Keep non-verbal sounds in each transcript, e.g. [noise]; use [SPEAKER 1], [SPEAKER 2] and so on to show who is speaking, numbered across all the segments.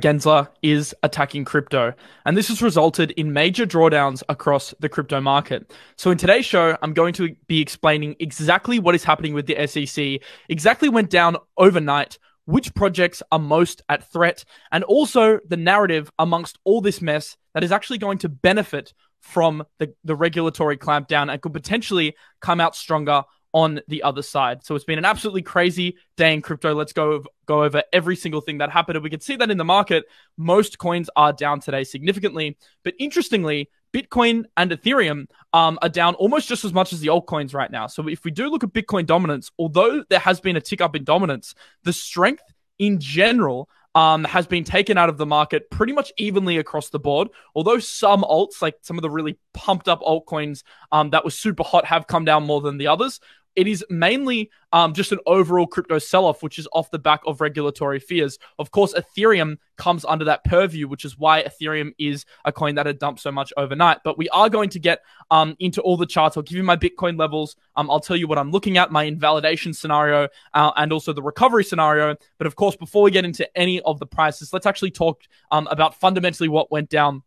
[SPEAKER 1] Gensler is attacking crypto, and this has resulted in major drawdowns across the crypto market. So, in today's show, I'm going to be explaining exactly what is happening with the SEC, exactly went down overnight, which projects are most at threat, and also the narrative amongst all this mess that is actually going to benefit from the, the regulatory clampdown and could potentially come out stronger on the other side. So it's been an absolutely crazy day in crypto. Let's go go over every single thing that happened. And we can see that in the market, most coins are down today significantly. But interestingly, Bitcoin and Ethereum um, are down almost just as much as the altcoins right now. So if we do look at Bitcoin dominance, although there has been a tick up in dominance, the strength in general um, has been taken out of the market pretty much evenly across the board. Although some alts, like some of the really pumped up altcoins um, that was super hot, have come down more than the others it is mainly um, just an overall crypto sell off, which is off the back of regulatory fears. Of course, Ethereum comes under that purview, which is why Ethereum is a coin that had dumped so much overnight. But we are going to get um, into all the charts. I'll give you my Bitcoin levels. Um, I'll tell you what I'm looking at, my invalidation scenario, uh, and also the recovery scenario. But of course, before we get into any of the prices, let's actually talk um, about fundamentally what went down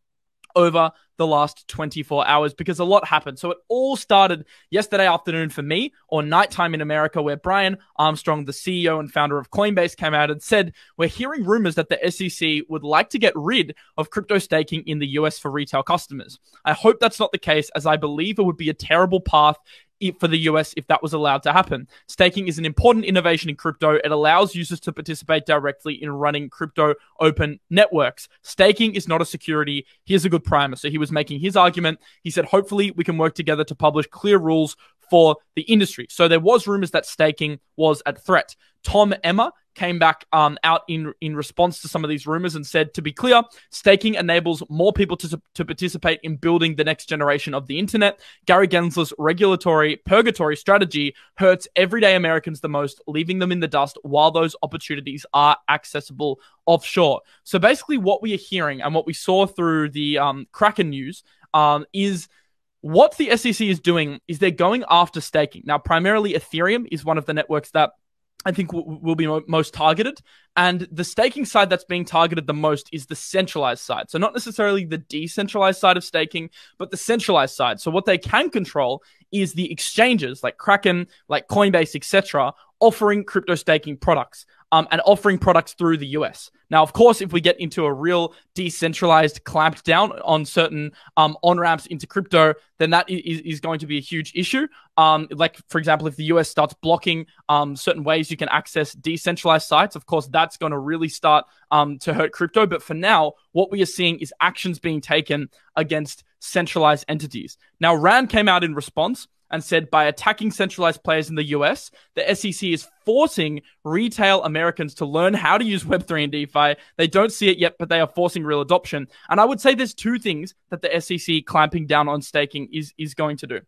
[SPEAKER 1] over the last 24 hours because a lot happened. So it all started yesterday afternoon for me or nighttime in America, where Brian Armstrong, the CEO and founder of Coinbase, came out and said, We're hearing rumors that the SEC would like to get rid of crypto staking in the US for retail customers. I hope that's not the case, as I believe it would be a terrible path for the US if that was allowed to happen. Staking is an important innovation in crypto. It allows users to participate directly in running crypto open networks. Staking is not a security. Here's a good primer. So he was making his argument. He said, hopefully, we can work together to publish clear rules for the industry. So there was rumors that staking was at threat. Tom Emmer came back um, out in in response to some of these rumors and said, to be clear, staking enables more people to, to participate in building the next generation of the internet. Gary Gensler's regulatory purgatory strategy hurts everyday Americans the most, leaving them in the dust while those opportunities are accessible offshore. So basically, what we are hearing and what we saw through the um, Kraken news um, is what the SEC is doing is they're going after staking. Now, primarily Ethereum is one of the networks that I think will be mo- most targeted. And the staking side that's being targeted the most is the centralized side. So, not necessarily the decentralized side of staking, but the centralized side. So, what they can control is the exchanges like Kraken, like Coinbase, etc., offering crypto staking products um, and offering products through the US. Now, of course, if we get into a real decentralized clamped down on certain um, on ramps into crypto, then that is, is going to be a huge issue. Um, like, for example, if the US starts blocking um, certain ways you can access decentralized sites, of course, that's going to really start um, to hurt crypto. But for now, what we are seeing is actions being taken against centralized entities. Now, RAND came out in response and said by attacking centralized players in the US, the SEC is forcing retail Americans to learn how to use Web3 and DeFi. They don't see it yet, but they are forcing real adoption. And I would say there's two things that the SEC clamping down on staking is, is going to do.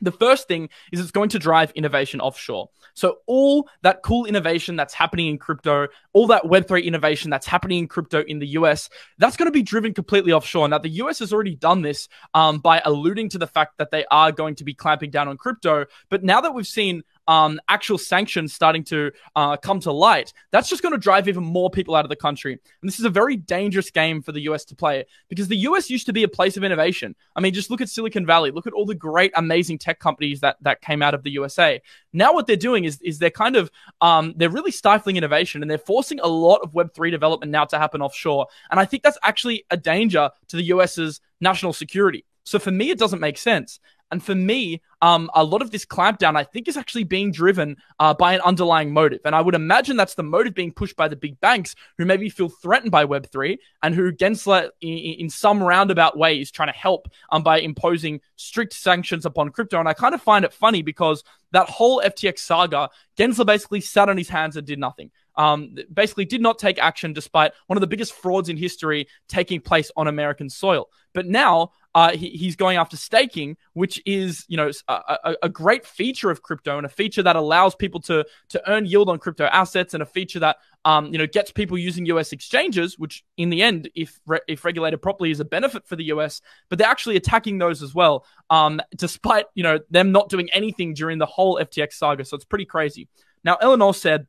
[SPEAKER 1] The first thing is it's going to drive innovation offshore. So all that cool innovation that's happening in crypto, all that Web3 innovation that's happening in crypto in the US, that's going to be driven completely offshore. Now, the US has already done this um, by alluding to the fact that they are going to be clamping down on crypto. But now that we've seen um, actual sanctions starting to uh, come to light, that's just going to drive even more people out of the country. And this is a very dangerous game for the US to play because the US used to be a place of innovation. I mean, just look at Silicon Valley, look at all the great, amazing tech companies that, that came out of the USA. Now, what they're doing is, is they're kind of, um, they're really stifling innovation and they're forcing a lot of Web3 development now to happen offshore. And I think that's actually a danger to the US's national security. So for me, it doesn't make sense. And for me, um, a lot of this clampdown, I think, is actually being driven uh, by an underlying motive. And I would imagine that's the motive being pushed by the big banks who maybe feel threatened by Web3 and who Gensler, in, in some roundabout way, is trying to help um, by imposing strict sanctions upon crypto. And I kind of find it funny because that whole FTX saga, Gensler basically sat on his hands and did nothing. Um, basically did not take action despite one of the biggest frauds in history taking place on American soil. But now uh, he, he's going after staking, which is you know a, a, great feature of crypto and a feature that allows people to to earn yield on crypto assets and a feature that um, you know gets people using U.S. exchanges, which in the end, if re- if regulated properly, is a benefit for the U.S. But they're actually attacking those as well, um, despite you know them not doing anything during the whole FTX saga. So it's pretty crazy. Now, Eleanor said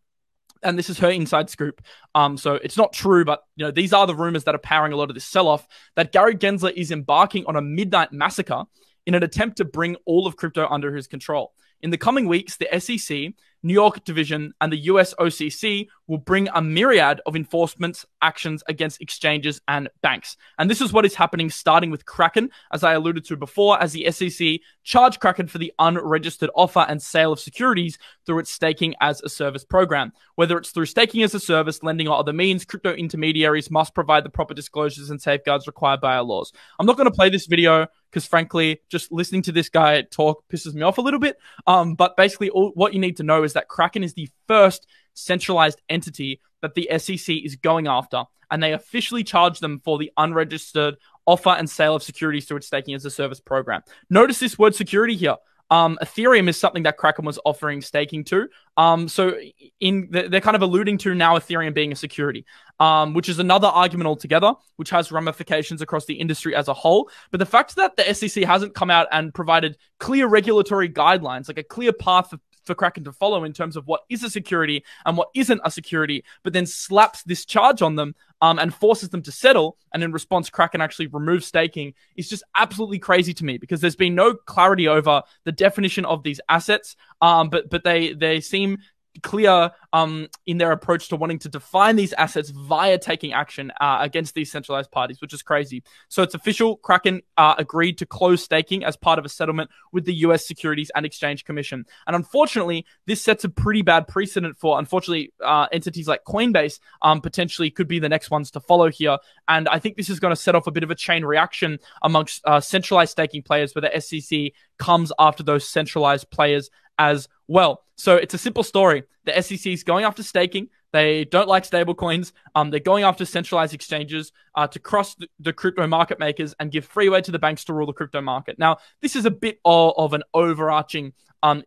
[SPEAKER 1] and this is her inside scoop. Um, so it's not true, but you know these are the rumors that are powering a lot of this sell-off. That Gary Gensler is embarking on a midnight massacre in an attempt to bring all of crypto under his control. In the coming weeks, the SEC New York Division, and the US OCC will bring a myriad of enforcement actions against exchanges and banks. And this is what is happening starting with Kraken, as I alluded to before, as the SEC charged Kraken for the unregistered offer and sale of securities through its staking as a service program. Whether it's through staking as a service, lending, or other means, crypto intermediaries must provide the proper disclosures and safeguards required by our laws. I'm not going to play this video because frankly, just listening to this guy talk pisses me off a little bit. Um, but basically, all, what you need to know is that Kraken is the first centralized entity that the SEC is going after, and they officially charge them for the unregistered offer and sale of securities through its staking as a service program. Notice this word security here. Um, Ethereum is something that Kraken was offering staking to. Um, so in they're kind of alluding to now Ethereum being a security, um, which is another argument altogether, which has ramifications across the industry as a whole. But the fact that the SEC hasn't come out and provided clear regulatory guidelines, like a clear path for for Kraken to follow in terms of what is a security and what isn't a security, but then slaps this charge on them um, and forces them to settle. And in response, Kraken actually removes staking is just absolutely crazy to me because there's been no clarity over the definition of these assets. Um, but but they they seem clear um, in their approach to wanting to define these assets via taking action uh, against these centralized parties, which is crazy. So it's official. Kraken uh, agreed to close staking as part of a settlement with the U.S. Securities and Exchange Commission. And unfortunately, this sets a pretty bad precedent for, unfortunately, uh, entities like Coinbase um, potentially could be the next ones to follow here. And I think this is going to set off a bit of a chain reaction amongst uh, centralized staking players where the SEC comes after those centralized players as well. So it's a simple story. The SEC is going after staking. They don't like stablecoins. Um, they're going after centralized exchanges uh, to cross the, the, crypto market makers and give freeway to the banks to rule the crypto market. Now, this is a bit of, of an overarching um,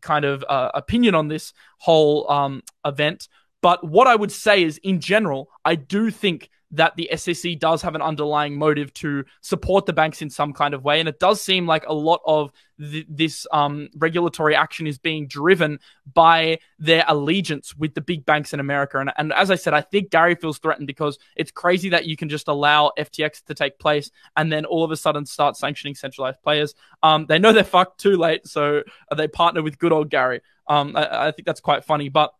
[SPEAKER 1] kind of uh, opinion on this whole um, event. But what I would say is, in general, I do think that the SEC does have an underlying motive to support the banks in some kind of way. And it does seem like a lot of th- this um, regulatory action is being driven by their allegiance with the big banks in America. And, and as I said, I think Gary feels threatened because it's crazy that you can just allow FTX to take place and then all of a sudden start sanctioning centralized players. Um, they know they're fucked too late, so they partner with good old Gary. Um, I, I think that's quite funny, but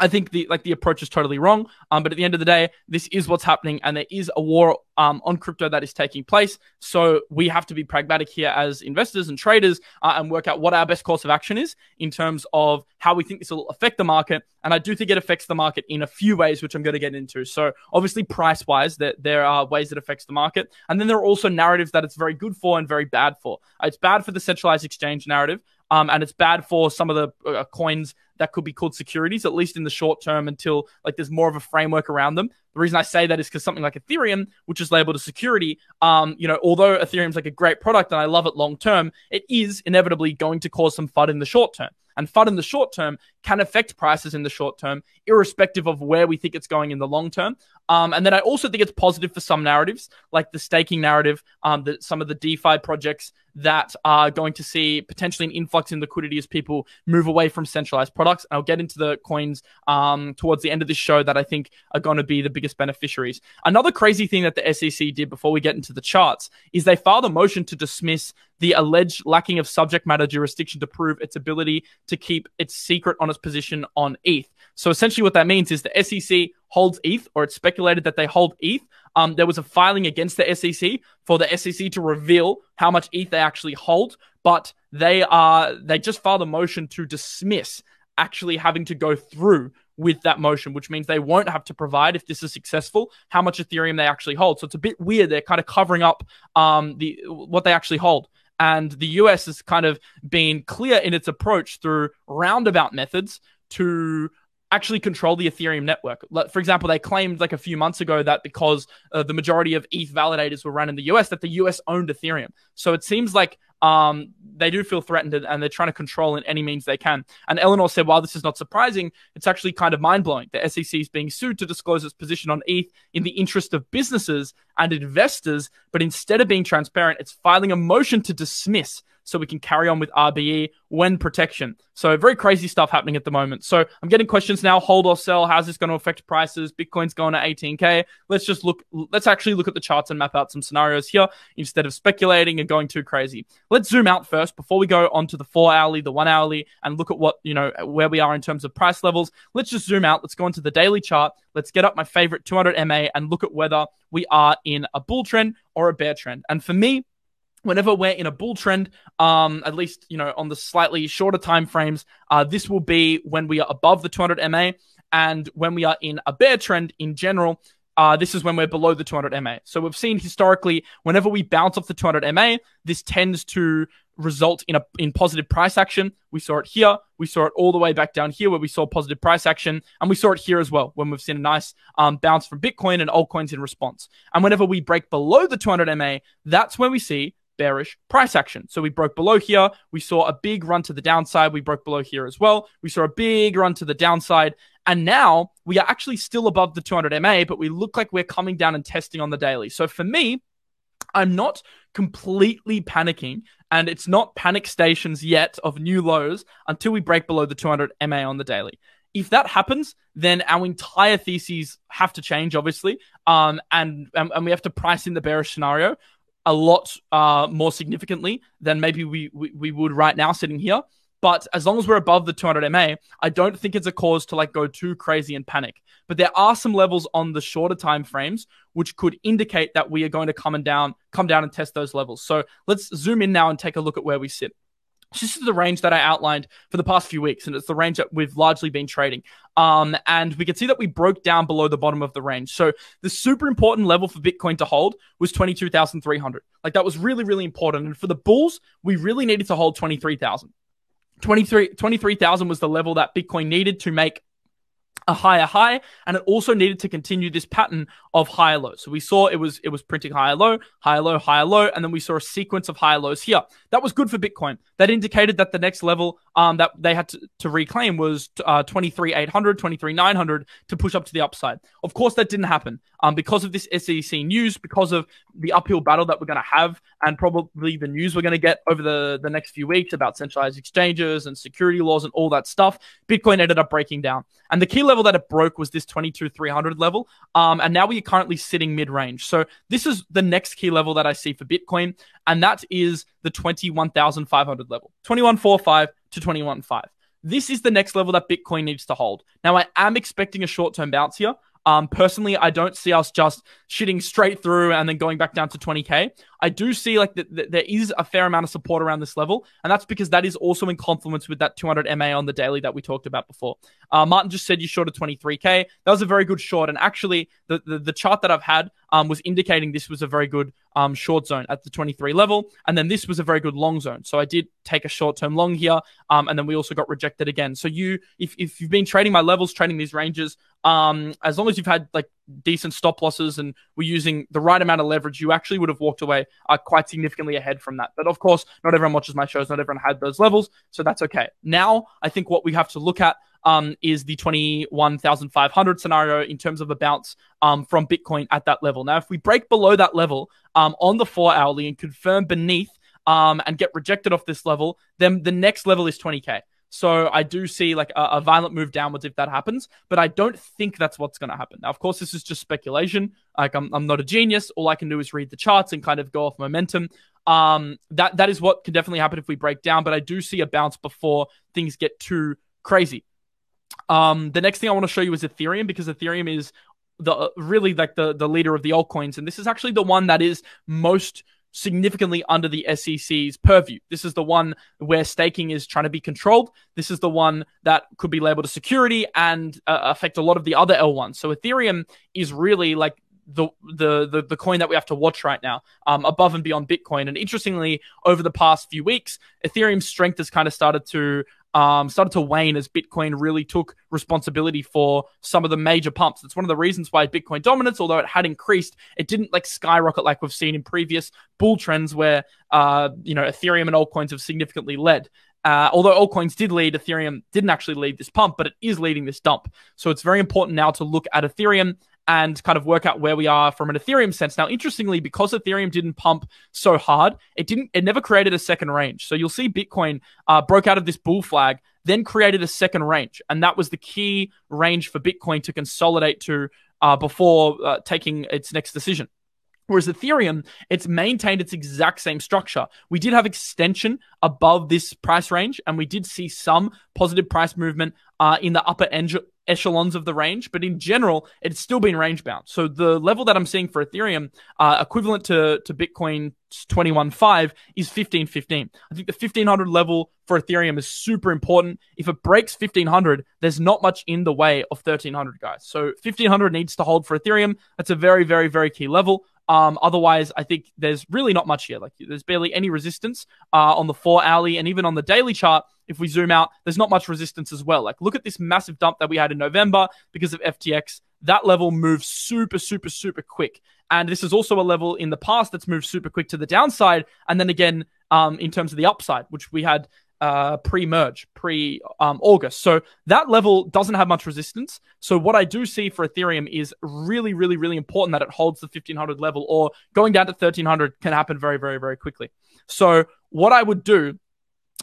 [SPEAKER 1] I think the like the approach is totally wrong. Um, but at the end of the day, this is what's happening, and there is a war um, on crypto that is taking place. So we have to be pragmatic here as investors and traders, uh, and work out what our best course of action is in terms of how we think this will affect the market. And I do think it affects the market in a few ways, which I'm going to get into. So obviously, price wise, there there are ways that affects the market, and then there are also narratives that it's very good for and very bad for. It's bad for the centralized exchange narrative. Um, and it's bad for some of the uh, coins that could be called securities, at least in the short term until like there's more of a framework around them. The reason I say that is because something like Ethereum, which is labeled a security, um, you know, although Ethereum's like a great product and I love it long term, it is inevitably going to cause some FUD in the short term. And FUD in the short term can affect prices in the short term, irrespective of where we think it's going in the long term. Um, and then I also think it's positive for some narratives, like the staking narrative, um, that some of the DeFi projects that are going to see potentially an influx in liquidity as people move away from centralized products. And I'll get into the coins um, towards the end of this show that I think are going to be the biggest beneficiaries. Another crazy thing that the SEC did before we get into the charts is they filed a motion to dismiss the alleged lacking of subject matter jurisdiction to prove its ability to keep its secret on position on ETH. So essentially, what that means is the SEC holds ETH, or it's speculated that they hold ETH. Um, there was a filing against the SEC for the SEC to reveal how much ETH they actually hold, but they are they just filed a motion to dismiss actually having to go through with that motion, which means they won't have to provide if this is successful how much Ethereum they actually hold. So it's a bit weird. They're kind of covering up um, the what they actually hold. And the US has kind of been clear in its approach through roundabout methods to actually control the Ethereum network. For example, they claimed like a few months ago that because uh, the majority of ETH validators were run in the US, that the US owned Ethereum. So it seems like um, they do feel threatened and they're trying to control in any means they can. And Eleanor said, while this is not surprising, it's actually kind of mind blowing. The SEC is being sued to disclose its position on ETH in the interest of businesses and investors, but instead of being transparent, it's filing a motion to dismiss so we can carry on with RBE when protection. So very crazy stuff happening at the moment. So I'm getting questions now: hold or sell? How's this going to affect prices? Bitcoin's going to 18k. Let's just look. Let's actually look at the charts and map out some scenarios here instead of speculating and going too crazy. Let's zoom out first before we go on to the four hourly, the one hourly, and look at what you know where we are in terms of price levels. Let's just zoom out. Let's go into the daily chart. Let's get up my favorite 200 MA and look at whether we are in a bull trend or a bear trend. And for me, whenever we're in a bull trend, um, at least you know on the slightly shorter time frames, uh, this will be when we are above the 200 MA, and when we are in a bear trend in general. Uh, this is when we're below the 200 MA. So we've seen historically, whenever we bounce off the 200 MA, this tends to result in a in positive price action. We saw it here. We saw it all the way back down here where we saw positive price action, and we saw it here as well when we've seen a nice um, bounce from Bitcoin and altcoins in response. And whenever we break below the 200 MA, that's when we see bearish price action. So we broke below here. We saw a big run to the downside. We broke below here as well. We saw a big run to the downside. And now we are actually still above the 200 MA, but we look like we're coming down and testing on the daily. So for me, I'm not completely panicking, and it's not panic stations yet of new lows until we break below the 200 MA on the daily. If that happens, then our entire theses have to change, obviously, um, and, and and we have to price in the bearish scenario a lot uh, more significantly than maybe we, we, we would right now sitting here. But as long as we're above the 200 MA, I don't think it's a cause to like go too crazy and panic. But there are some levels on the shorter time frames which could indicate that we are going to come and down, come down and test those levels. So let's zoom in now and take a look at where we sit. This is the range that I outlined for the past few weeks, and it's the range that we've largely been trading. Um, and we can see that we broke down below the bottom of the range. So the super important level for Bitcoin to hold was 22,300. Like that was really, really important. And for the bulls, we really needed to hold 23,000. 23,000 23, was the level that Bitcoin needed to make a higher high and it also needed to continue this pattern of higher low so we saw it was it was printing higher low higher low higher low and then we saw a sequence of higher lows here. That was good for bitcoin. That indicated that the next level um, that they had to, to reclaim was uh, 23,800 23,900 to push up to the upside. Of course that didn't happen. Um, because of this SEC news because of the uphill battle that we're going to have and probably the news we're going to get over the, the next few weeks about centralized exchanges and security laws and all that stuff bitcoin ended up breaking down. And the key level that it broke was this 22,300 level. Um, and now we are currently sitting mid range. So this is the next key level that I see for Bitcoin. And that is the 21,500 level, 21.45 to 21.5. This is the next level that Bitcoin needs to hold. Now, I am expecting a short term bounce here. Um, personally, I don't see us just shitting straight through and then going back down to 20k. I do see like that th- there is a fair amount of support around this level, and that's because that is also in confluence with that 200 MA on the daily that we talked about before. Uh, Martin just said you shorted 23k. That was a very good short, and actually the the, the chart that I've had um, was indicating this was a very good um, short zone at the 23 level, and then this was a very good long zone. So I did take a short term long here, um, and then we also got rejected again. So you, if if you've been trading my levels, trading these ranges, um, as long as you've had like decent stop losses and were using the right amount of leverage, you actually would have walked away uh, quite significantly ahead from that. But of course, not everyone watches my shows, not everyone had those levels, so that's okay. Now, I think what we have to look at um, is the 21,500 scenario in terms of a bounce um, from Bitcoin at that level. Now, if we break below that level um, on the four hourly and confirm beneath um, and get rejected off this level, then the next level is 20K. So I do see like a, a, violent move downwards if that happens, but I don't think that's what's going to happen. Now, of course, this is just speculation. Like I'm, I'm not a genius. All I can do is read the charts and kind of go off momentum. Um, that that is what can definitely happen if we break down, but I do see a bounce before things get too crazy. Um, the next thing I want to show you is Ethereum because Ethereum is the really like the the leader of the altcoins, and this is actually the one that is most significantly under the SEC's purview. This is the one where staking is trying to be controlled. This is the one that could be labeled a security and uh, affect a lot of the other L1s. So Ethereum is really like the, the the the coin that we have to watch right now, um, above and beyond Bitcoin. And interestingly, over the past few weeks, Ethereum's strength has kind of started to um, started to wane as Bitcoin really took responsibility for some of the major pumps. That's one of the reasons why Bitcoin dominance, although it had increased, it didn't like skyrocket like we've seen in previous bull trends where uh, you know Ethereum and altcoins have significantly led. Uh, although altcoins did lead, Ethereum didn't actually lead this pump, but it is leading this dump. So it's very important now to look at Ethereum and kind of work out where we are from an Ethereum sense. Now, interestingly, because Ethereum didn't pump so hard, it didn't, it never created a second range. So you'll see Bitcoin uh, broke out of this bull flag, then created a second range, and that was the key range for Bitcoin to consolidate to uh, before uh, taking its next decision. Whereas Ethereum, it's maintained its exact same structure. We did have extension above this price range, and we did see some positive price movement uh, in the upper echelons of the range, but in general, it's still been range bound. So the level that I'm seeing for Ethereum, uh, equivalent to, to Bitcoin 21.5, is 1515. I think the 1500 level for Ethereum is super important. If it breaks 1500, there's not much in the way of 1300, guys. So 1500 needs to hold for Ethereum. That's a very, very, very key level. Um, otherwise, I think there's really not much here. Like there's barely any resistance uh, on the four hourly and even on the daily chart. If we zoom out, there's not much resistance as well. Like look at this massive dump that we had in November because of FTX. That level moves super, super, super quick. And this is also a level in the past that's moved super quick to the downside. And then again, um, in terms of the upside, which we had uh, pre-merge, pre-August. Um, so that level doesn't have much resistance. So what I do see for Ethereum is really, really, really important that it holds the 1500 level, or going down to 1300 can happen very, very, very quickly. So what I would do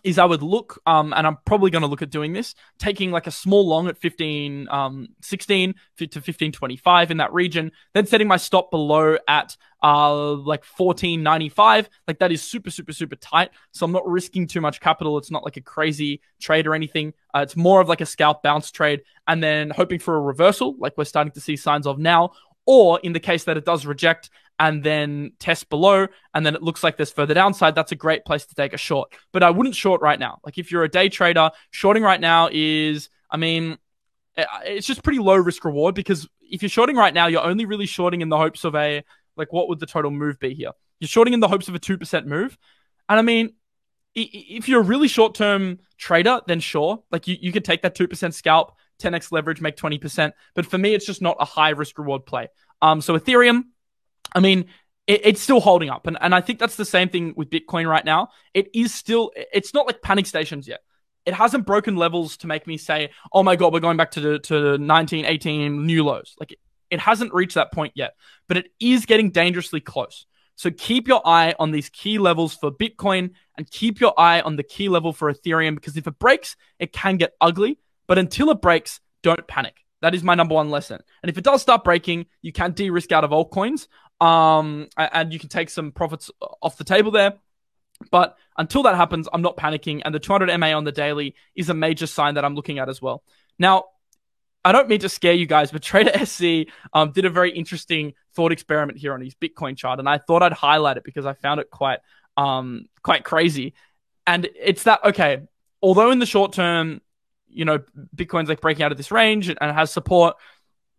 [SPEAKER 1] is I would look, um, and I'm probably going to look at doing this, taking like a small long at 15, um, 16 to 1525 in that region, then setting my stop below at uh, like 1495. Like that is super, super, super tight. So I'm not risking too much capital. It's not like a crazy trade or anything. Uh, it's more of like a scalp bounce trade and then hoping for a reversal, like we're starting to see signs of now. Or in the case that it does reject and then test below, and then it looks like there's further downside, that's a great place to take a short. But I wouldn't short right now. Like if you're a day trader, shorting right now is, I mean, eh, it's just pretty low risk reward because if you're shorting right now, you're only really shorting in the hopes of a, like, what would the total move be here? You're shorting in the hopes of a 2% move. And I mean, if you're a really short term trader, then sure, like you, you could take that 2% scalp, 10x leverage, make 20%. But for me, it's just not a high risk reward play. Um, so Ethereum, I mean, it, it's still holding up. And, and I think that's the same thing with Bitcoin right now. It is still, it's not like panic stations yet. It hasn't broken levels to make me say, oh my God, we're going back to to 19, 18 new lows. Like it, it hasn't reached that point yet, but it is getting dangerously close. So keep your eye on these key levels for Bitcoin and keep your eye on the key level for Ethereum because if it breaks, it can get ugly. But until it breaks, don't panic. That is my number one lesson. And if it does start breaking, you can de-risk out of altcoins um, and you can take some profits off the table there. But until that happens, I'm not panicking. And the 200 MA on the daily is a major sign that I'm looking at as well. Now, I don't mean to scare you guys, but [laughs] Trader SC um, did a very interesting thought experiment here on his Bitcoin chart, and I thought I'd highlight it because I found it quite um, quite crazy. And it's that okay, although in the short term, you know, Bitcoin's like breaking out of this range and has support,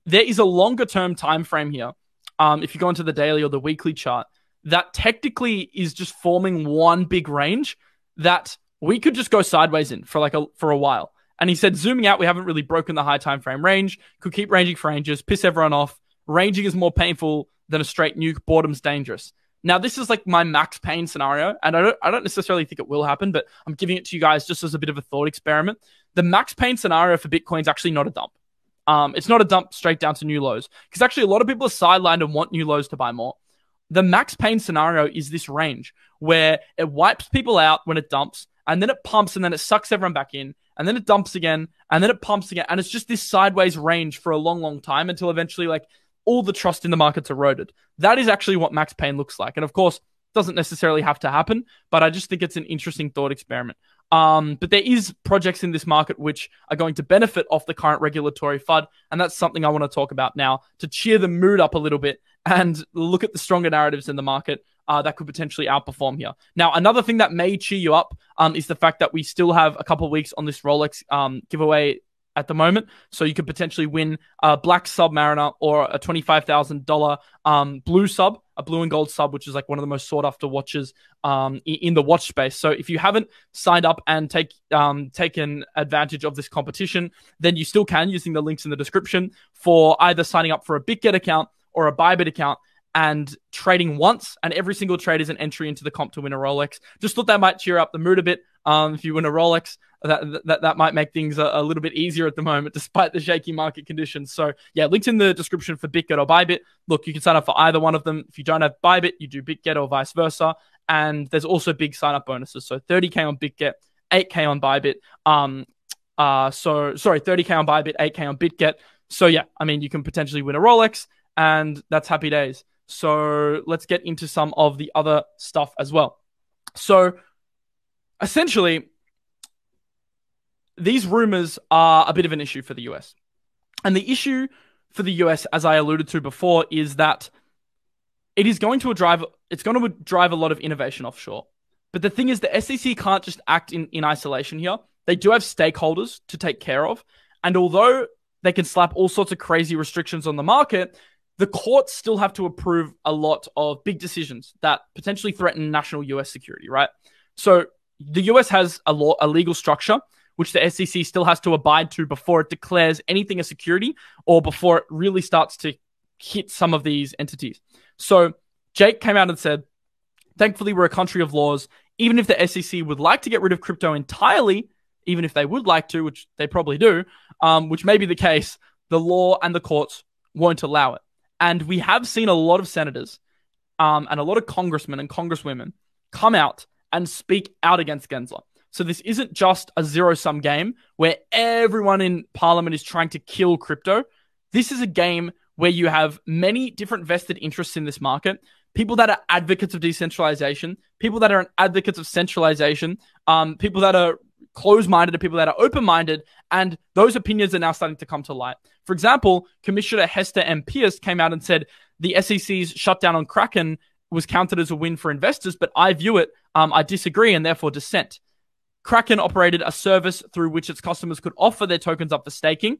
[SPEAKER 1] there is a longer term time frame here um, if you go into the daily or the weekly chart, that technically is just forming one big range that we could just go sideways in for like a for a while. And he said, zooming out, we haven't really broken the high time frame range. Could keep ranging for ranges, piss everyone off. Ranging is more painful than a straight nuke. Boredom's dangerous. Now, this is like my max pain scenario, and I don't, I don't necessarily think it will happen, but I'm giving it to you guys just as a bit of a thought experiment. The max pain scenario for Bitcoin is actually not a dump. Um, it's not a dump straight down to new lows because actually a lot of people are sidelined and want new lows to buy more. The max pain scenario is this range where it wipes people out when it dumps and then it pumps and then it sucks everyone back in and then it dumps again and then it pumps again and it's just this sideways range for a long long time until eventually like all the trust in the market's eroded. That is actually what max pain looks like. And of course, it doesn't necessarily have to happen, but I just think it's an interesting thought experiment. Um, but there is projects in this market which are going to benefit off the current regulatory FUD, and that's something I want to talk about now to cheer the mood up a little bit and look at the stronger narratives in the market uh, that could potentially outperform here. Now, another thing that may cheer you up um, is the fact that we still have a couple weeks on this Rolex um, giveaway at the moment. So you could potentially win a black Submariner or a $25,000 um, blue sub, a blue and gold sub, which is like one of the most sought after watches um, in the watch space. So if you haven't signed up and take um, taken advantage of this competition, then you still can using the links in the description for either signing up for a BitGet account or a Bybit account and trading once, and every single trade is an entry into the comp to win a Rolex. Just thought that might cheer up the mood a bit. Um, if you win a Rolex, that that, that might make things a, a, little bit easier at the moment, [laughs] despite the shaky market conditions. So yeah, linked in the description for BitGet or Bybit. Look, you can sign up for either one of them. If you don't have Bybit, you do BitGet or vice versa. And there's also big sign up bonuses. So 30k on BitGet, 8k on Bybit. Um, uh, so sorry, 30k on Bybit, 8k on BitGet. So yeah, I mean, you can potentially win a Rolex, and that's happy days. So let's get into some of the other stuff as well. So essentially, these rumors are a bit of an issue for the US. And the issue for the US, as I alluded to before, is that it is going to drive it's going to drive a lot of innovation offshore. But the thing is the SEC can't just act in, in isolation here. They do have stakeholders to take care of. And although they can slap all sorts of crazy restrictions on the market, the courts still have to approve a lot of big decisions that potentially threaten national US security, right? So the US has a law, a legal structure which the SEC still has to abide to before it declares anything a security or before it really starts to hit some of these entities. So Jake came out and said, thankfully, we're a country of laws. Even if the SEC would like to get rid of crypto entirely, even if they would like to, which they probably do, um, which may be the case, the law and the courts won't allow it. And we have seen a lot of senators um, and a lot of congressmen and congresswomen come out and speak out against Gensler. So this isn't just a zero sum game where everyone in parliament is trying to kill crypto. This is a game where you have many different vested interests in this market. People that are advocates of decentralization, people that are advocates of centralization, um, people that are closed minded to people that are open minded, and those opinions are now starting to come to light. For example, Commissioner Hester M. Peirce came out and said the SEC's shutdown on Kraken was counted as a win for investors, but I view it, um, I disagree and therefore dissent. Kraken operated a service through which its customers could offer their tokens up for staking.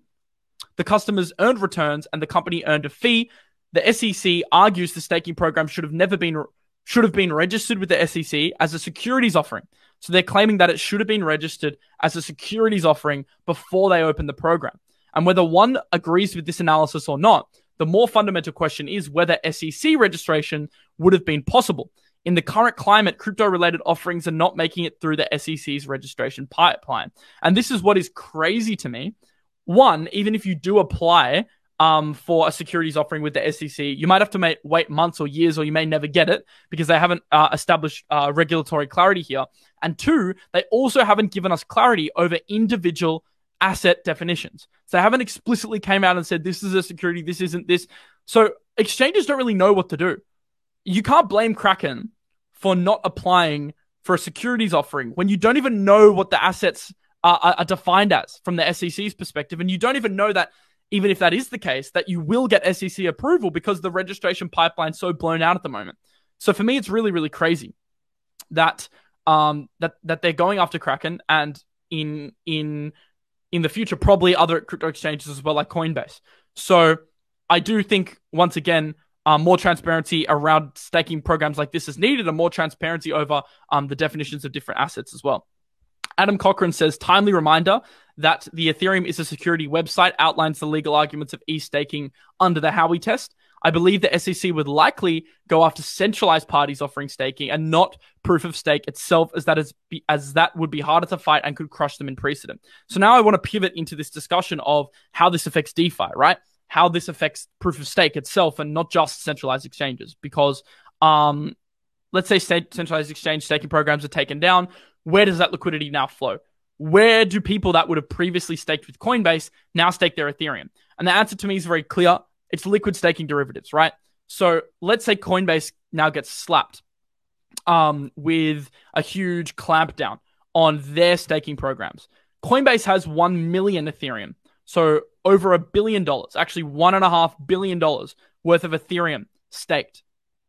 [SPEAKER 1] The customers earned returns and the company earned a fee. The SEC argues the staking program should have never been should have been registered with the SEC as a securities offering. So they're claiming that it should have been registered as a securities offering before they opened the program. And whether one agrees with this analysis or not, the more fundamental question is whether SEC registration would have been possible. In the current climate, crypto related offerings are not making it through the SEC's registration pipeline. And this is what is crazy to me. One, even if you do apply um, for a securities offering with the SEC, you might have to make, wait months or years, or you may never get it because they haven't uh, established uh, regulatory clarity here. And two, they also haven't given us clarity over individual asset definitions. So they haven't explicitly came out and said this is a security, this isn't this. So exchanges don't really know what to do. You can't blame Kraken for not applying for a securities offering when you don't even know what the assets are, are defined as from the SEC's perspective, and you don't even know that even if that is the case, that you will get SEC approval because the registration pipeline's so blown out at the moment. So for me, it's really, really crazy that um that that they're going after Kraken and in in in the future probably other crypto exchanges as well, like Coinbase. So I do think once again. Um, more transparency around staking programs like this is needed, and more transparency over um, the definitions of different assets as well. Adam Cochran says, timely reminder that the Ethereum is a security website outlines the legal arguments of e-staking under the Howey test. I believe the SEC would likely go after centralized parties offering staking and not proof of stake itself, as that is as that would be harder to fight and could crush them in precedent. So now I want to pivot into this discussion of how this affects DeFi, right? How this affects proof of stake itself and not just centralized exchanges, because um, let's say centralized exchange staking programs are taken down where does that liquidity now flow? Where do people that would have previously staked with Coinbase now stake their Ethereum? And the answer to me is very clear. It's liquid staking derivatives, right? So let's say Coinbase now gets slapped um, with a huge clampdown on their staking programs. Coinbase has 1 million Ethereum. So over a billion dollars, actually one and a half billion dollars worth of Ethereum staked,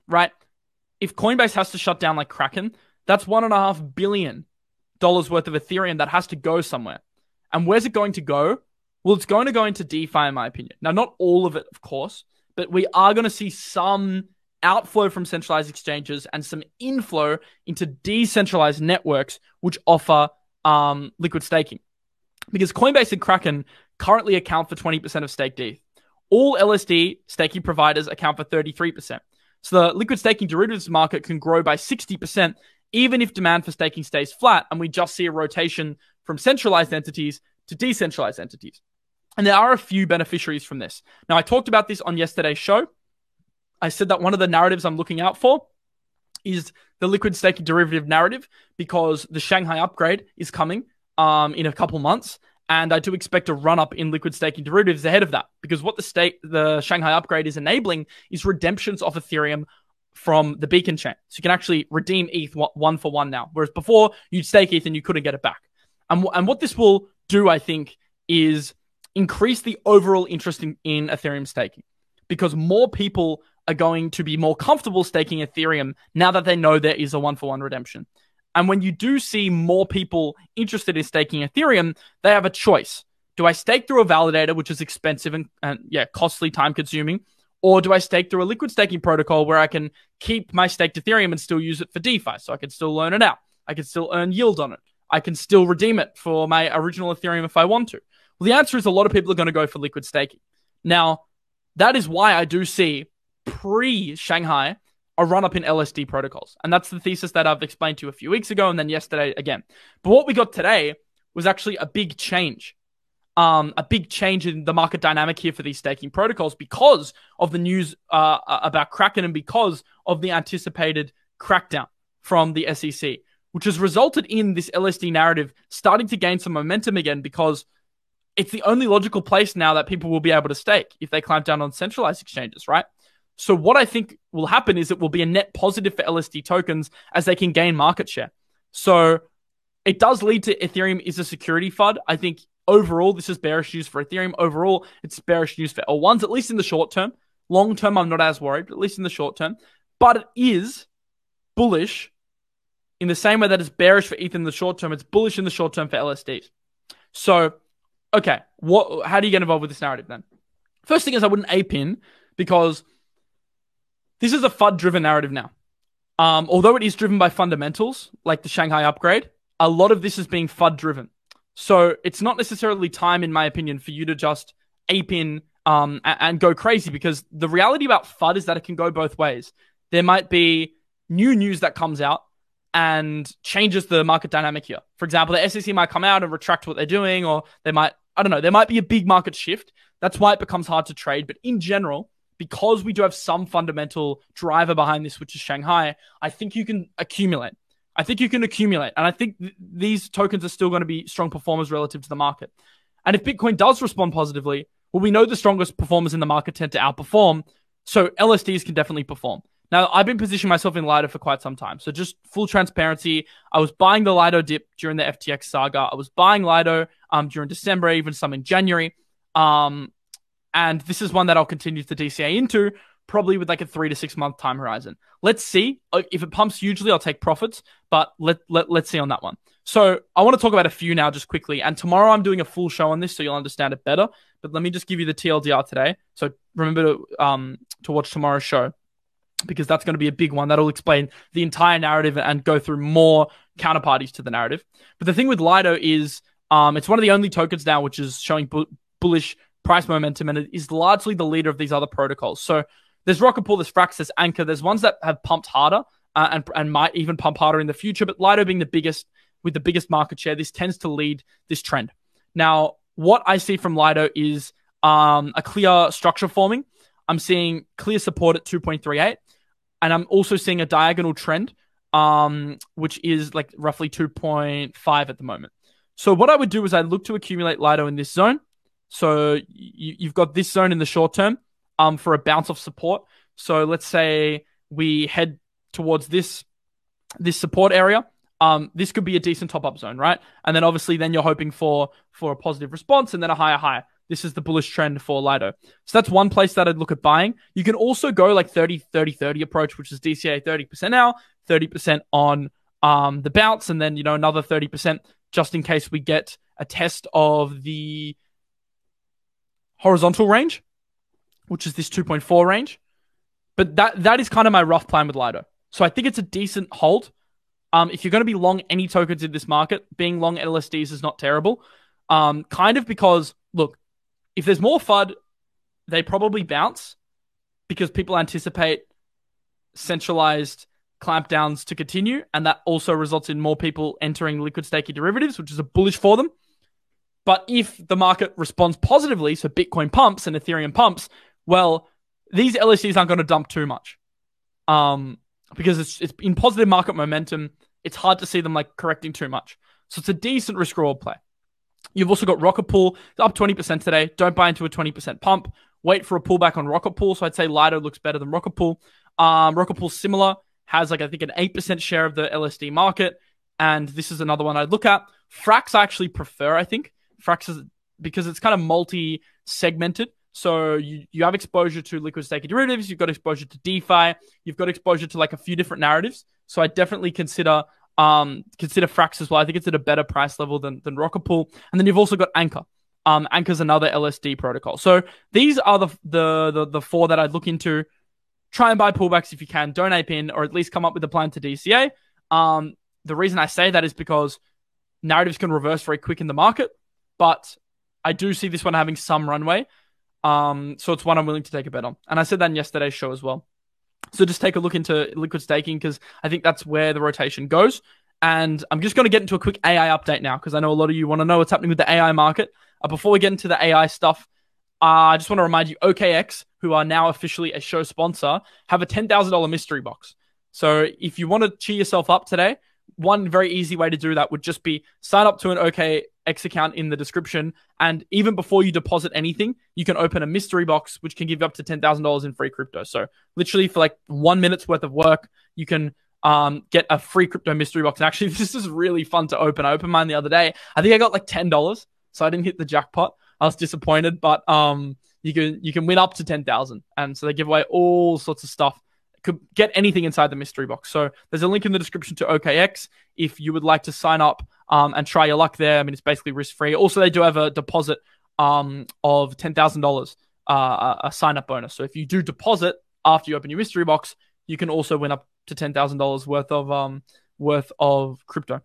[SPEAKER 1] right? If Coinbase has to shut down like Kraken, that's one and a half billion dollars worth of Ethereum that has to go somewhere. And where's it going to go? Well, it's going to go into DeFi, in my opinion. Now, not all of it, of course, but we are going to see some outflow from centralized exchanges and some inflow into decentralized networks which offer um, liquid staking. Because Coinbase and Kraken currently account for 20% of staked ETH. All LSD staking providers account for 33%. So the liquid staking derivatives market can grow by 60%, even if demand for staking stays flat and we just see a rotation from centralized entities to decentralized entities. And there are a few beneficiaries from this. Now, I talked about this on yesterday's show. I said that one of the narratives I'm looking out for is the liquid staking derivative narrative because the Shanghai upgrade is coming um, in a couple months. And I do expect a run up in liquid staking derivatives ahead of that because what the state, the Shanghai upgrade is enabling is redemptions of Ethereum from the beacon chain. So you can actually redeem ETH one for one now. Whereas before you'd stake ETH and you couldn't get it back. And, and what this will do, I think, is increase the overall interest in, in Ethereum staking because more people are going to be more comfortable staking Ethereum now that they know there is a one for one redemption. And when you do see more people interested in staking Ethereum, they have a choice. Do I stake through a validator, which is expensive and, and yeah, costly, time consuming? Or do I stake through a liquid staking protocol where I can keep my staked Ethereum and still use it for DeFi? So I can still loan it out. I can still earn yield on it. I can still redeem it for my original Ethereum if I want to. Well, the answer is a lot of people are going to go for liquid staking. Now, that is why I do see pre Shanghai a run up in LSD protocols. And that's the thesis that I've explained to you a few weeks ago and then yesterday again. But what we got today was actually a big change. Um, a big change in the market dynamic here for these staking protocols because of the news uh, about Kraken and because of the anticipated crackdown from the SEC, which has resulted in this LSD narrative starting to gain some momentum again because it's the only logical place now that people will be able to stake if they clamp down on centralized exchanges, right? So what I think will happen is it will be a net positive for LSD tokens as they can gain market share. So it does lead to Ethereum is a security FUD. I think overall this is bearish news for Ethereum. Overall, it's bearish news for L1s, at least in the short term. Long term, I'm not as worried, at least in the short term. But it is bullish in the same way that it's bearish for ETH in the short term. It's bullish in the short term for LSDs. So, okay, what? How do you get involved with this narrative then? First thing is I wouldn't ape in because this is a FUD driven narrative now. Um, although it is driven by fundamentals, like the Shanghai upgrade, a lot of this is being FUD driven. So it's not necessarily time, in my opinion, for you to just ape in um, and, and go crazy because the reality about FUD is that it can go both ways. There might be new news that comes out and changes the market dynamic here. For example, the SEC might come out and retract what they're doing, or they might, I don't know, there might be a big market shift. That's why it becomes hard to trade. But in general, because we do have some fundamental driver behind this, which is Shanghai, I think you can accumulate. I think you can accumulate. And I think th- these tokens are still going to be strong performers relative to the market. And if Bitcoin does respond positively, well, we know the strongest performers in the market tend to outperform. So LSDs can definitely perform. Now, I've been positioning myself in Lido for quite some time. So just full transparency, I was buying the Lido dip during the FTX saga. I was buying Lido um, during December, even some in January. Um, and this is one that I'll continue to DCA into, probably with like a three to six month time horizon. Let's see. Uh, if it pumps hugely, I'll take profits, but let, let, let's see on that one. So I want to talk about a few now just quickly. And tomorrow I'm doing a full show on this so you'll understand it better. But let me just give you the TLDR today. So remember to, um, to watch tomorrow's show because that's going to be a big one. That'll explain the entire narrative and go through more counterparties to the narrative. But the thing with Lido is um, it's one of the only tokens now which is showing bu- bullish price momentum, and it is largely the leader of these other protocols. So there's Rocket Pool, there's Frax, there's Ankr. There's ones that have pumped harder uh, and and might even pump harder in the future. But Lido being the biggest with the biggest market share, this tends to lead this trend. Now, what I see from Lido is um, a clear structure forming. I'm seeing clear support at 2.38, and I'm also seeing a diagonal trend, um, which is like roughly 2.5 at the moment. So what I would do is I look to accumulate Lido in this zone. So you, you've got this zone in the short term um, for a bounce off support. So let's say we head towards this this support area. Um, this could be a decent top up zone, right? And then obviously then you're hoping for for a positive response and then a higher high. This is the bullish trend for Lido. So that's one place that I'd look at buying. You can also go like 30 30 30 approach, which is DCA 30% now, 30% on um, the bounce, and then you know another 30% just in case we get a test of the horizontal range, which is this 2.4 range. But that that is kind of my rough plan with Lido. So I think it's a decent hold. Um, if you're going to be long any tokens in this market, being long LSDs is not terrible. Um, kind of because look, if there's more FUD, they probably bounce because people anticipate centralized clampdowns to continue, and that also results in more people entering liquid staking derivatives, which is a bullish for them. But if the market responds positively, so Bitcoin pumps and Ethereum pumps, well, these LSDs aren't going to dump too much. Um, because it's, it's in positive market momentum, it's hard to see them like correcting too much. So it's a decent risk reward play. You've also got Rocket Pool up 20% today. Don't buy into a 20% pump. Wait for a pullback on Rocket Pool. So I'd say Lido looks better than Rocket Pool. Um, Rocket Pool similar has like I think an 8% share of the LSD market. And this is another one I'd look at. Frax I actually prefer, I think. Frax is because it's kind of multi segmented. So you, you have exposure to liquid staking derivatives, you've got exposure to DeFi, you've got exposure to like a few different narratives. So I definitely consider um consider Frax as well. I think it's at a better price level than than Rocket Pool. And then you've also got Ankr. Um, Ankr's another LSD protocol. So these are the the the, the four that I'd look into. Try and buy pullbacks if you can. Don't ape in, or at least come up with a plan to DCA. Um, the reason I say that is because narratives can reverse very quick in the market, but I do see this one having some runway. Um, so it's one I'm willing to take a bet on. And I said that in yesterday's show as well. So just take a look into liquid staking because I think that's where the rotation goes. And I'm just going to get into a quick AI update now because I know a lot of you want to know what's happening with the AI market. Uh, before we get into the AI stuff, uh, I just want to remind you OKX, who are now officially a show sponsor, have a $10,000 mystery box. So if you want to cheer yourself up today, one very easy way to do that would just be sign up to an OKX account in the description. And even before you deposit anything, you can open a mystery box, which can give you up to $10,000 in free crypto. So literally for like one minute's worth of work, you can um, get a free crypto mystery box. And actually, [laughs] this is really fun to open. I opened mine the other day. I think I got like $10. So I didn't hit the jackpot. I was disappointed, but um, you can you can win up to ten thousand, and so they give away all sorts of stuff. Could get anything inside the mystery box. So there's a link in the description to OKX if you would like to sign up um, and try your luck there. I mean, it's basically risk free. Also, they do have a deposit um, of ten thousand uh, dollars, a sign up bonus. So if you do deposit after you open your mystery box, you can also win up to ten thousand dollars worth of um worth of crypto.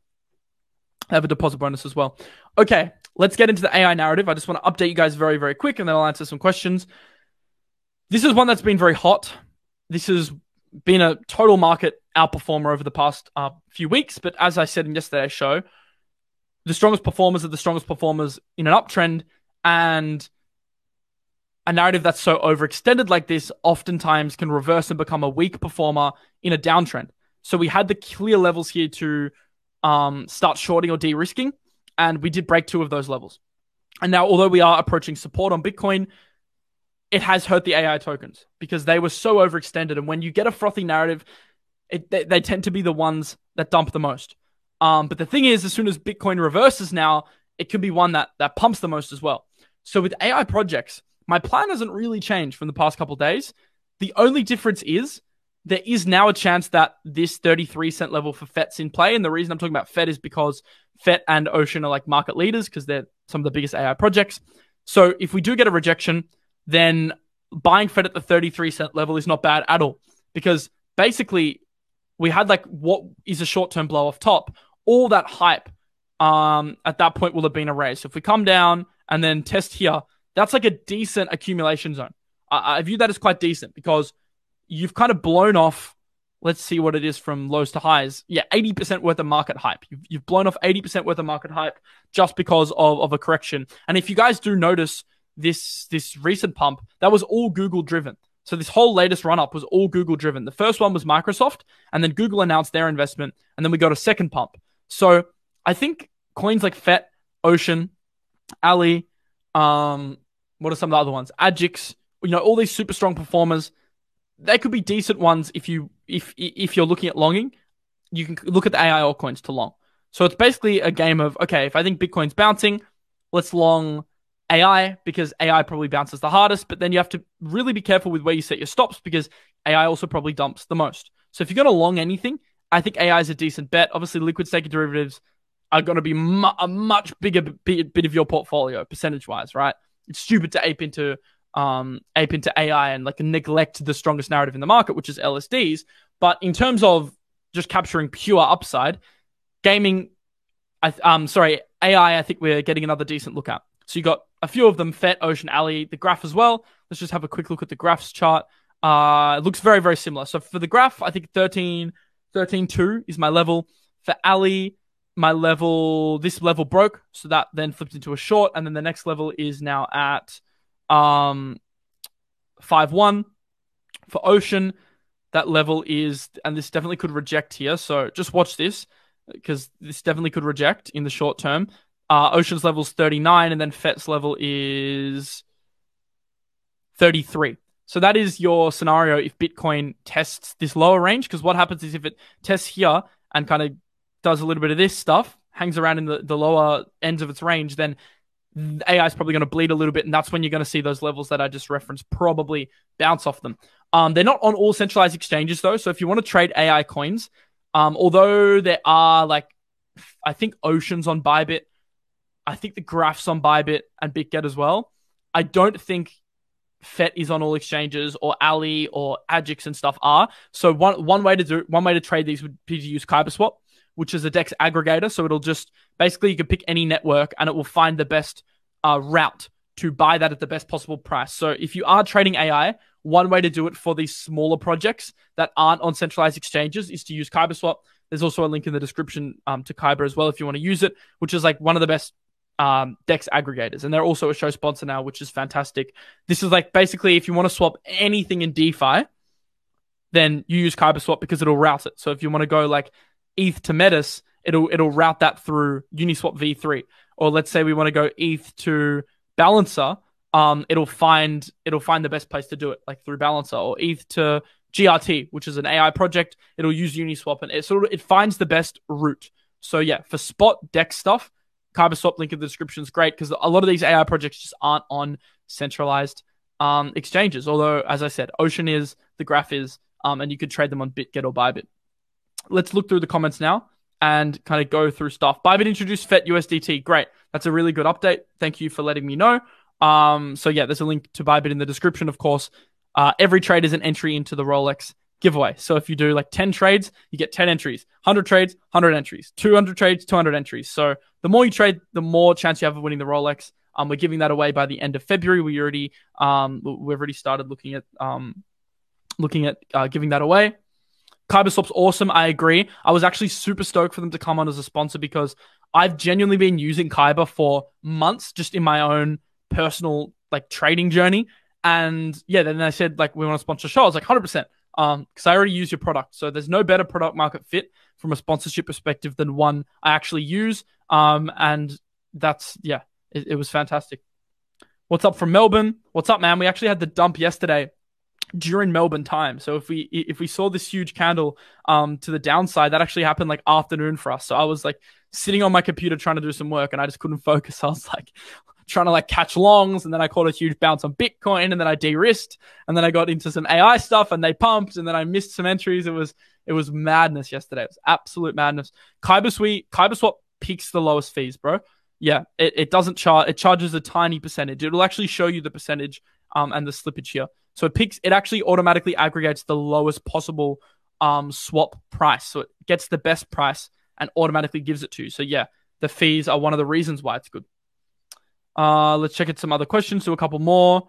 [SPEAKER 1] Have a deposit bonus as well. Okay, let's get into the AI narrative. I just want to update you guys very, very quick and then I'll answer some questions. This is one that's been very hot. This has been a total market outperformer over the past uh, few weeks. But as I said in yesterday's show, the strongest performers are the strongest performers in an uptrend. And a narrative that's so overextended like this oftentimes can reverse and become a weak performer in a downtrend. So we had the clear levels here to um, start shorting or de risking and we did break two of those levels. And now, although we are approaching support on Bitcoin, it has hurt the AI tokens because they were so overextended. And when you get a frothy narrative, it, they, they, tend to be the ones that dump the most. Um, but the thing is, as soon as Bitcoin reverses now, it can be one that that pumps the most as well. So with AI projects, my plan hasn't really changed from the past couple days. The only difference is there is now a chance that this 33 cent level for FET's in play. And the reason I'm talking about FET is because FET and Ocean are like market leaders because they're some of the biggest AI projects. So if we do get a rejection, then buying FET at the 33 cent level is not bad at all because basically we had like what is a short term blow off top. All that hype um, at that point will have been erased. So if we come down and then test here, that's like a decent accumulation zone. I, I view that as quite decent because you've kind of blown off. Let's see what it is from lows to highs. Yeah, 80% worth of market hype. You've, you've blown off 80% worth of market hype just because of, of a correction. And if you guys do notice this, this recent pump, that was all Google driven. So this whole latest run up was all Google driven. The first one was Microsoft, and then Google announced their investment, and then we got a second pump. So I think coins like FET, Ocean, Ali, um, what are some of the other ones? Agix, you know, all these super strong performers they could be decent ones if you if if you're looking at longing. You can look at the AI altcoins to long. So it's basically a game of okay, if I think Bitcoin's bouncing, let's long AI because AI probably bounces the hardest, but then you have to really be careful with where you set your stops because AI also probably dumps the most. So if you're going to long anything, I think AI is a decent bet. Obviously, liquid staking derivatives are going to be mu- a much bigger bit, bit of your portfolio percentage wise, right? It's stupid to ape into um, ape into AI and like neglect the strongest narrative in the market, which is LSDs. But in terms of just capturing pure upside, gaming, I um sorry AI, I think we're getting another decent look at. So you got a few of them: FET, Ocean, Ali, the graph as well. Let's just have a quick look at the graphs chart. Uh, it looks very, very similar. So for the graph, I think 13, 13 2 is my level. For Ali, my level, this level broke. So that then flipped into a short. And then the next level is now at um, 5 1. For Ocean, that level is, and this definitely could reject here. So just watch this because this definitely could reject in the short term. Uh, Ocean's level is 39, and then FET's level is 33. So that is your scenario if Bitcoin tests this lower range. Because what happens is if it tests here and kind of does a little bit of this stuff, hangs around in the, the lower ends of its range, then AI is probably going to bleed a little bit. And that's when you're going to see those levels that I just referenced probably bounce off them. Um, they're not on all centralized exchanges though. So if you want to trade AI coins, um, although there are like, I think Oceans on Bybit, I think the Graphs on Bybit and BitGet as well. I don't think FET is on all exchanges or Ali or Agix and stuff are. So one one way to do one way to trade these would be to use KyberSwap, which is a DEX aggregator. So it'll just basically you can pick any network and it will find the best uh, route to buy that at the best possible price. So if you are trading AI, one way to do it for these smaller projects that aren't on centralized exchanges is to use KyberSwap. There's also a link in the description um, to Kyber as well if you want to use it, which is like one of the best um, DEX aggregators, and they're also a show sponsor now, which is fantastic. This is like basically if you want to swap anything in DeFi, then you use KyberSwap because it'll route it. So if you want to go like ETH to Metis, it'll it'll route that through Uniswap v3. Or let's say we want to go ETH to Balancer, um, it'll find it'll find the best place to do it, like through Balancer or ETH to GRT, which is an AI project. It'll use Uniswap and it sort of it finds the best route. So yeah, for spot DEX stuff, KyberSwap link in the description is great because a lot of these AI projects just aren't on centralized um, exchanges. Although, as I said, Ocean is, the Graph is, um, and you could trade them on BitGet or Bybit. Let's look through the comments now and kind of go through stuff. Bybit introduced FET USDT. Great. That's a really good update. Thank you for letting me know. Um, so yeah, there's a link to Bybit in the description, of course. Uh, every trade is an entry into the Rolex giveaway. So if you do like 10 trades, you get 10 entries. 100 trades, 100 entries. 200 trades, 200 entries. So the more you trade, the more chance you have of winning the Rolex. Um, we're giving that away by the end of February. We already um, we've already started looking at um, looking at uh, giving that away. KyberSwap's awesome. I agree. I was actually super stoked for them to come on as a sponsor because I've genuinely been using Kyber for months just in my own personal like trading journey. And yeah, then they said like we want to sponsor a show. I was like 100% um because I already use your product. So there's no better product market fit from a sponsorship perspective than one I actually use. Um and that's yeah, it, it was fantastic. What's up from Melbourne? What's up, man? We actually had the dump yesterday during Melbourne time. So if we if we saw this huge candle um to the downside, that actually happened like afternoon for us. So I was like sitting on my computer trying to do some work and I just couldn't [laughs] focus. I was like trying to like catch longs, and then I caught a huge bounce on Bitcoin, and then I de-risked, and then I got into some AI stuff, and they pumped, and then I missed some entries. It was it was madness yesterday. It was absolute madness. KyberSwap KyberSwap picks the lowest fees, bro. Yeah, it, it doesn't charge. It charges a tiny percentage. It'll actually show you the percentage um and the slippage here. So it picks. It actually automatically aggregates the lowest possible um swap price. So it gets the best price and automatically gives it to you. So yeah, the fees are one of the reasons why it's good. Uh, let's check out some other questions. Do a couple more.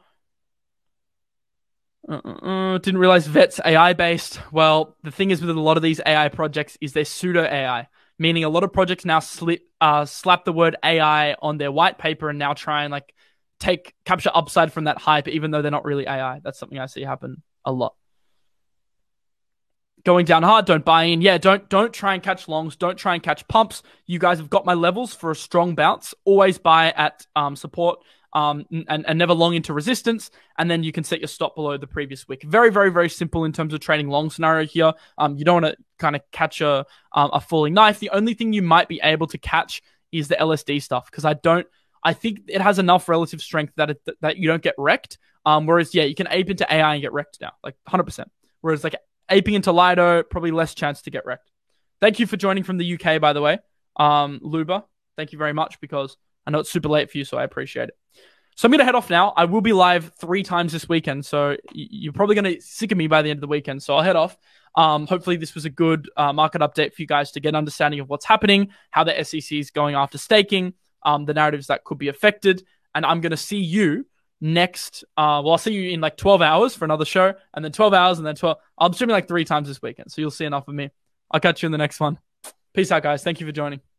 [SPEAKER 1] Uh, uh, uh didn't realize Vet's AI based. Well, the thing is with a lot of these AI projects is they're pseudo AI, meaning a lot of projects now slip, uh, slap the word AI on their white paper and now try and like take capture upside from that hype, even though they're not really AI. That's something I see happen a lot going down hard. Don't buy in. Yeah, don't don't try and catch longs. Don't try and catch pumps. You guys have got my levels for a strong bounce. Always buy at um, support. Um, and, and never long into resistance, and then you can set your stop below the previous wick. Very, very, very simple in terms of trading long scenario here. Um, you don't want to kind of catch a um, a falling knife. The only thing you might be able to catch is the LSD stuff because I don't. I think it has enough relative strength that it, that you don't get wrecked. Um, whereas yeah, you can ape into AI and get wrecked now, like 100%. Whereas like aping into Lido, probably less chance to get wrecked. Thank you for joining from the UK, by the way. Um, Luba, thank you very much because I know it's super late for you, so I appreciate it. So I'm going to head off now. I will be live three times this weekend, so you're probably going to sick of me by the end of the weekend. So I'll head off. Um, hopefully, this was a good uh, market update for you guys to get an understanding of what's happening, how the SEC is going after staking, um, the narratives that could be affected, and I'm going to see you next. Uh, well, I'll see you in like 12 hours for another show, and then 12 hours, and then 12. I'm streaming like three times this weekend, so you'll see enough of me. I'll catch you in the next one. Peace out, guys. Thank you for joining.